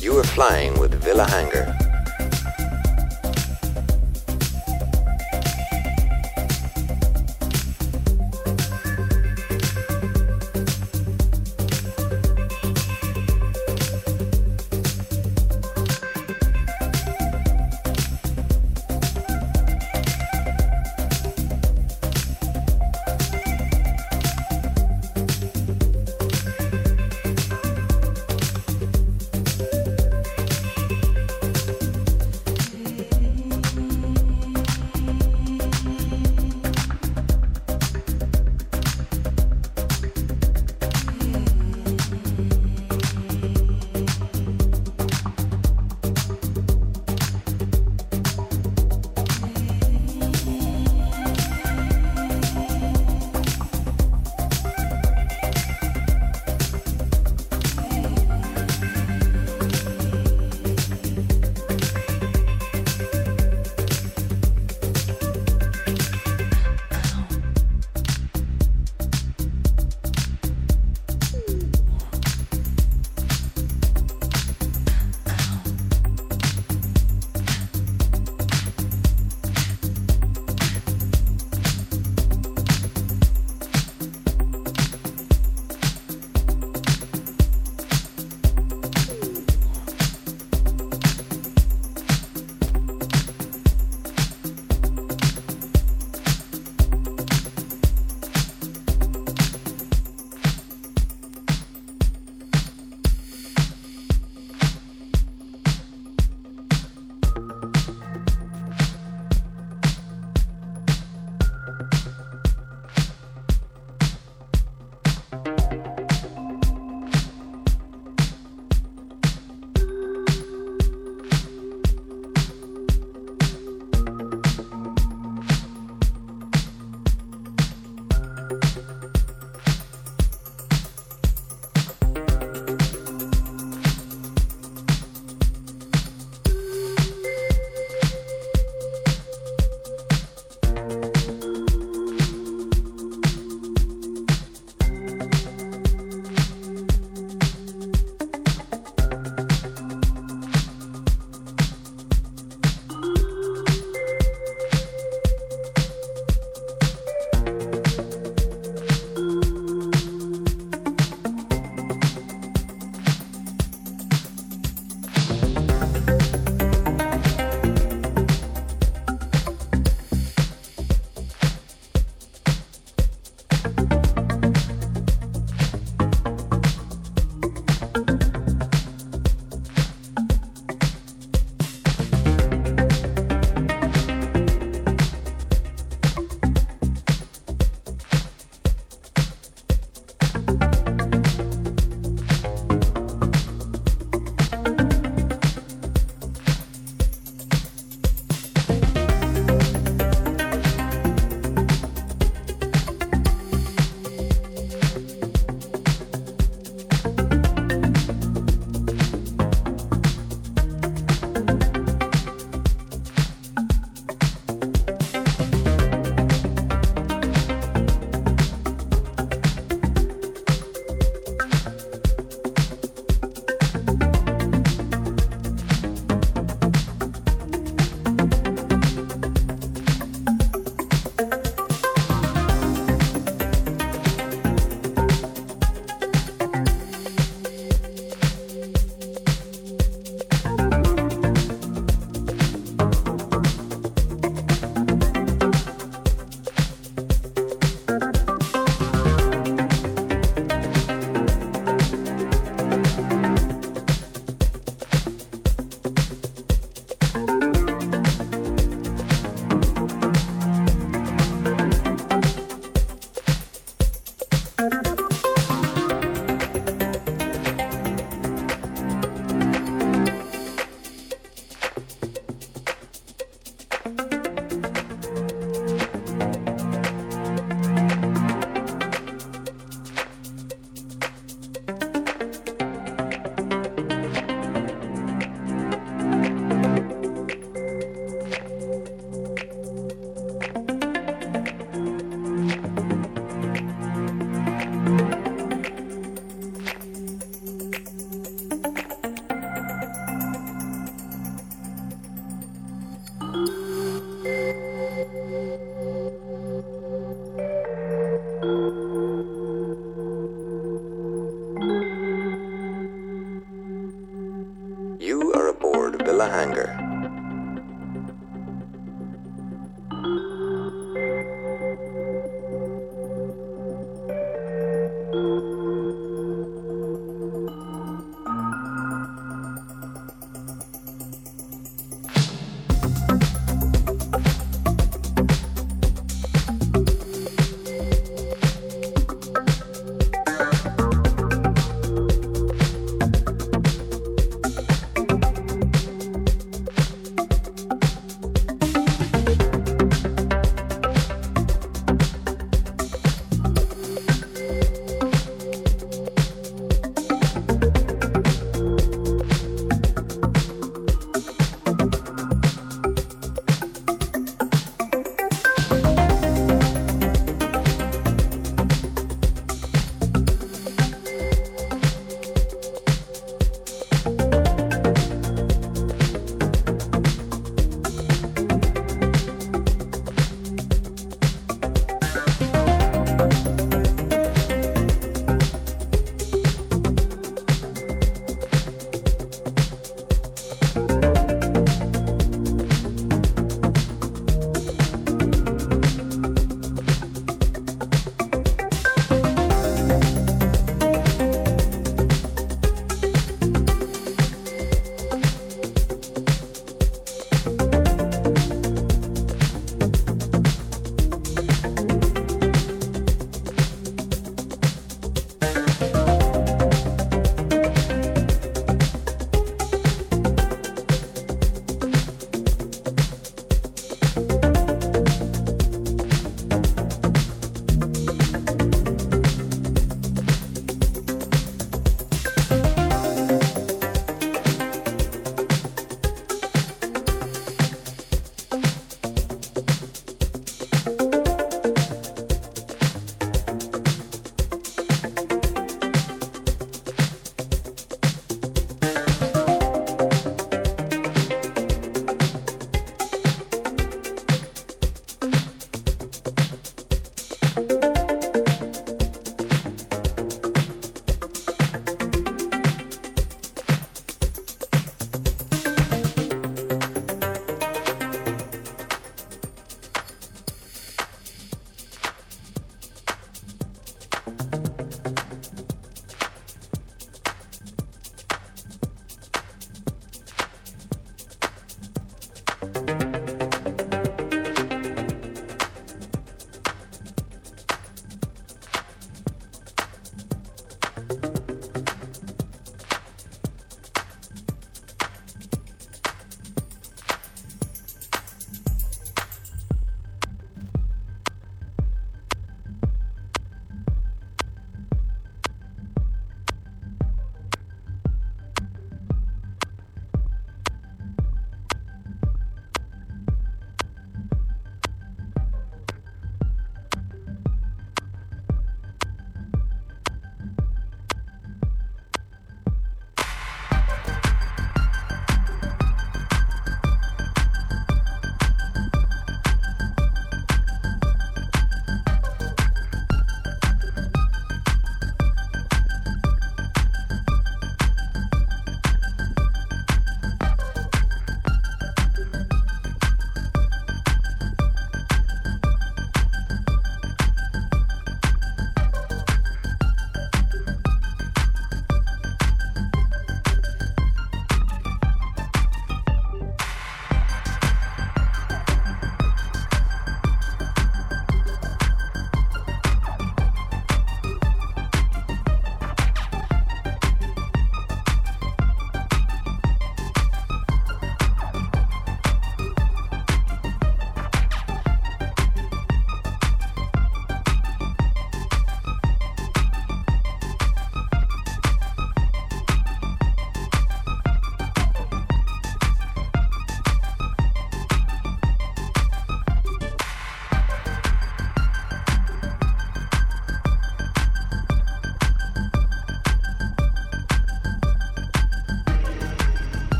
You are flying with Villa Hangar.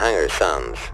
Villa Hangar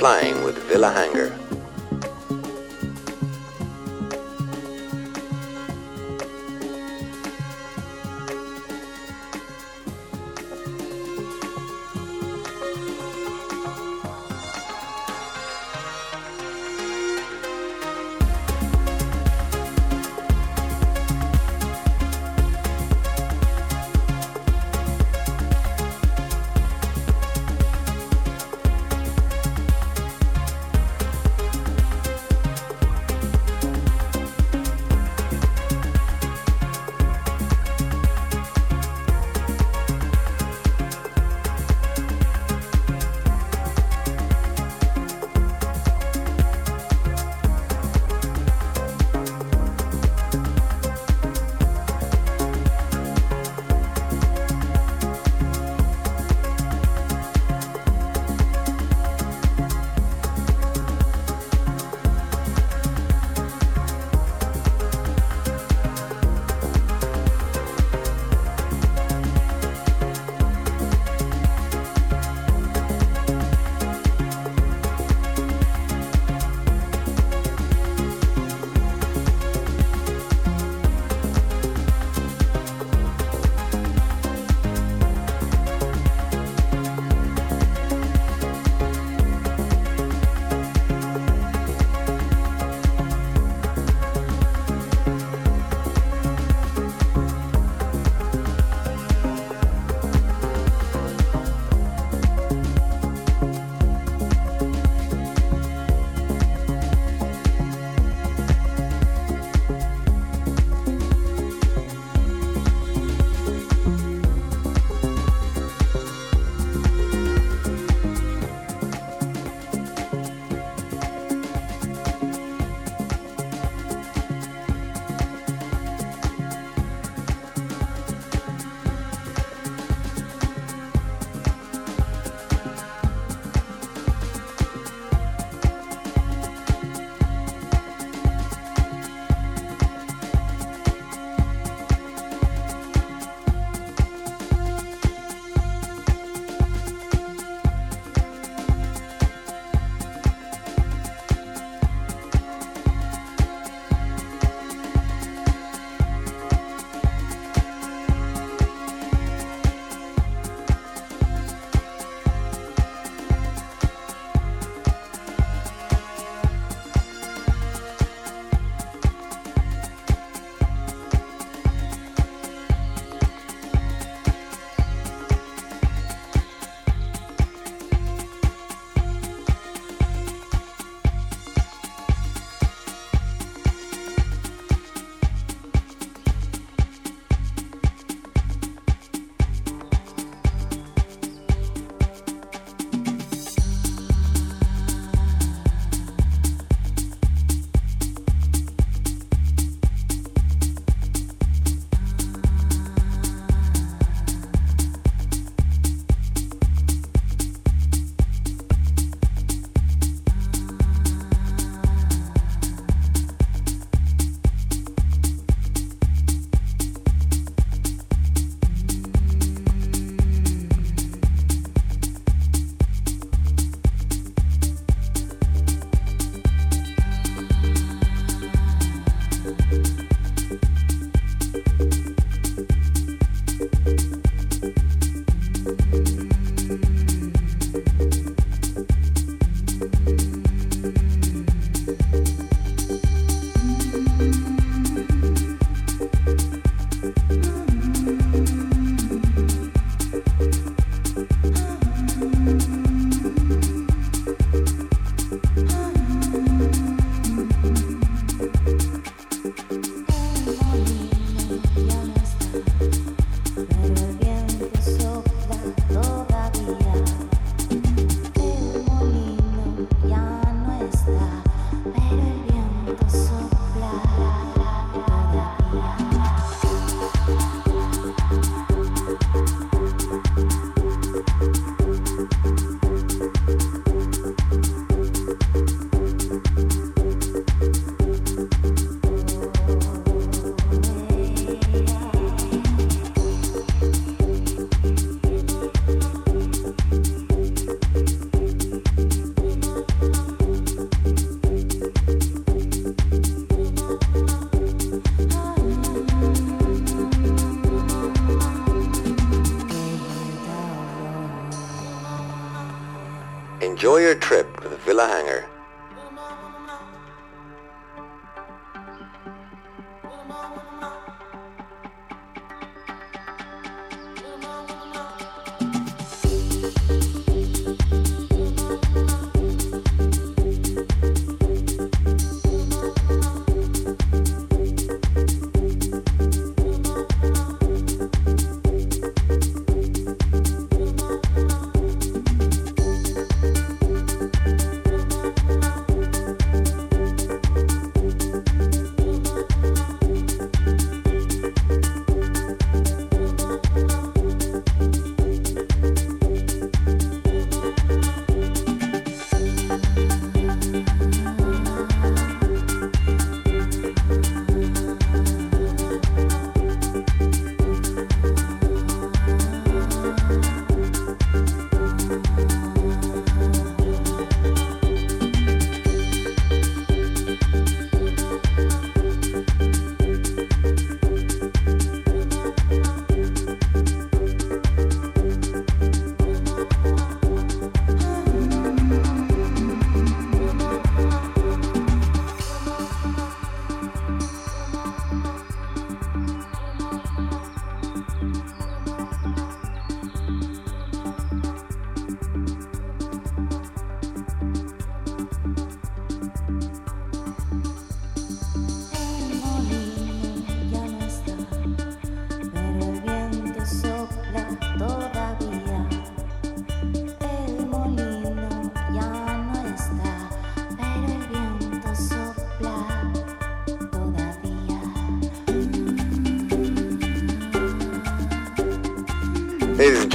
flying with Villa Hanger.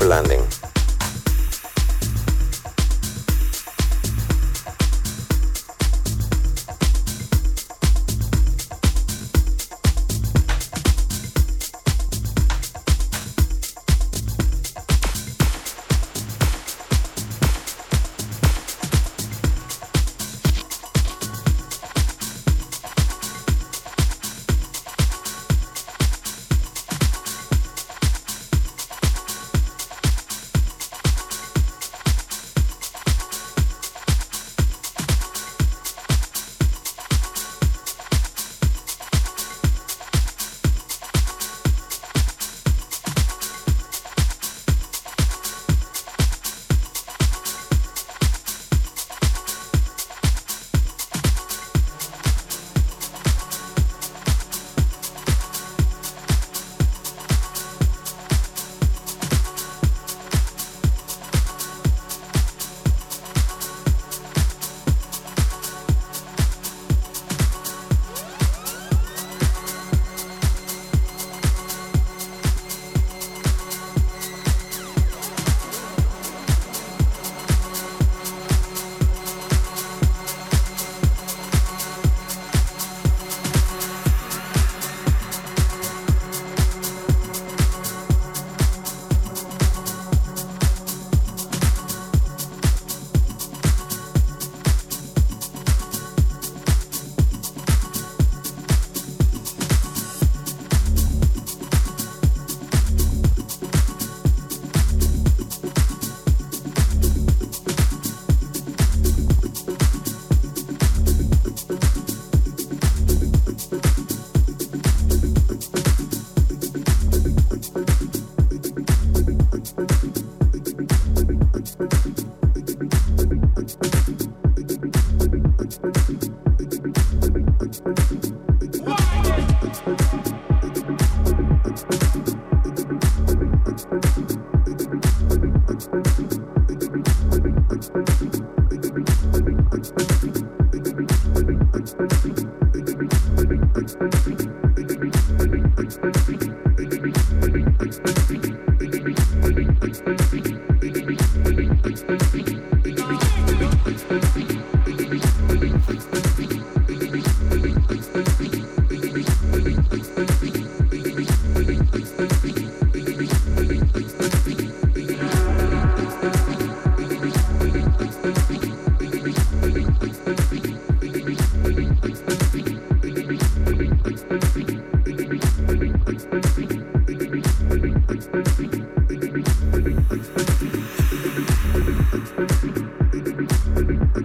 For landing.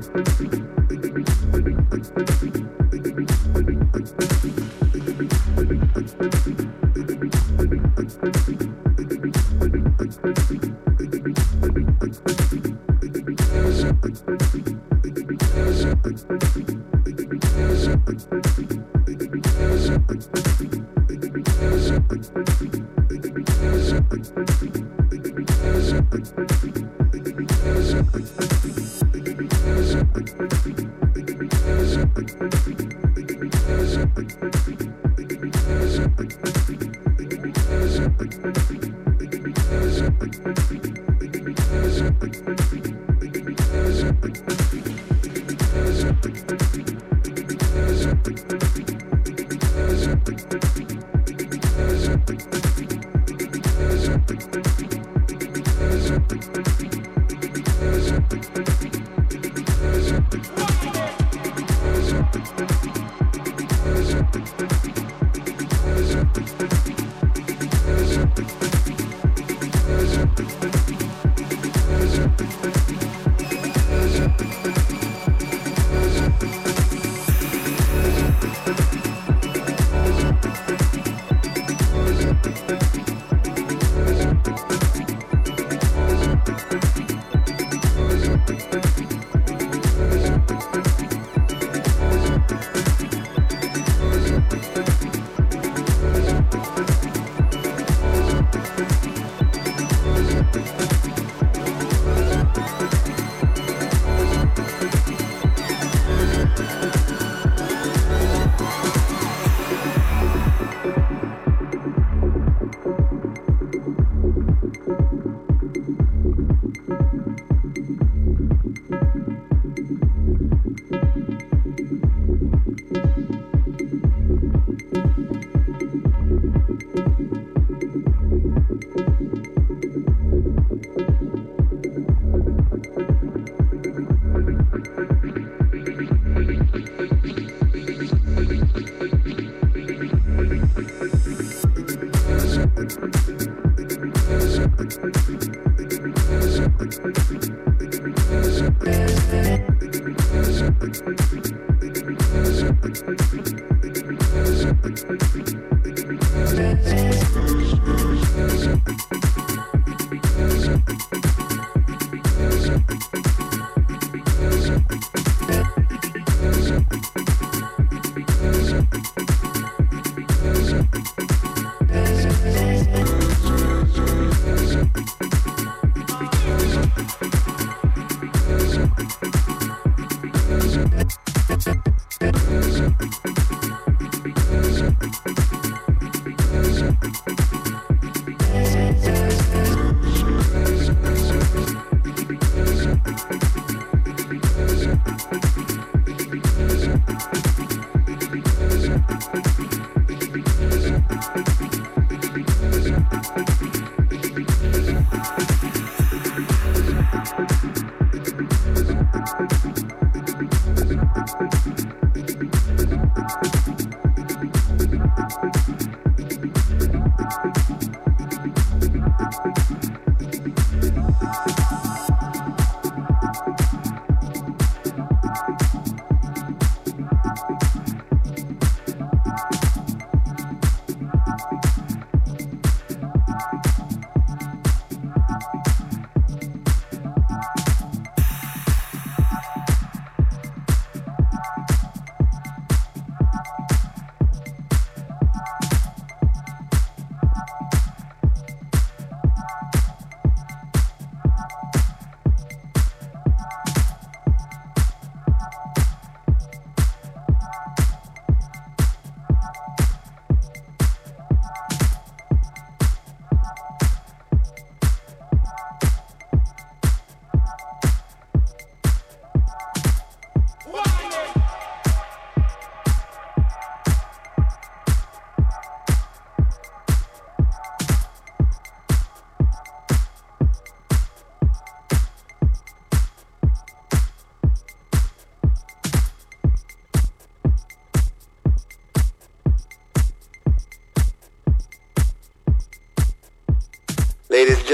Thank you.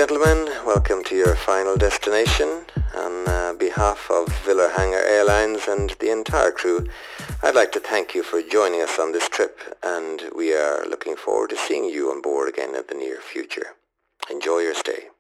Gentlemen, welcome to your final destination. On uh, behalf of Villa Hanger Airlines and the entire crew, I'd like to thank you for joining us on this trip, and we are looking forward to seeing you on board again in the near future. Enjoy your stay.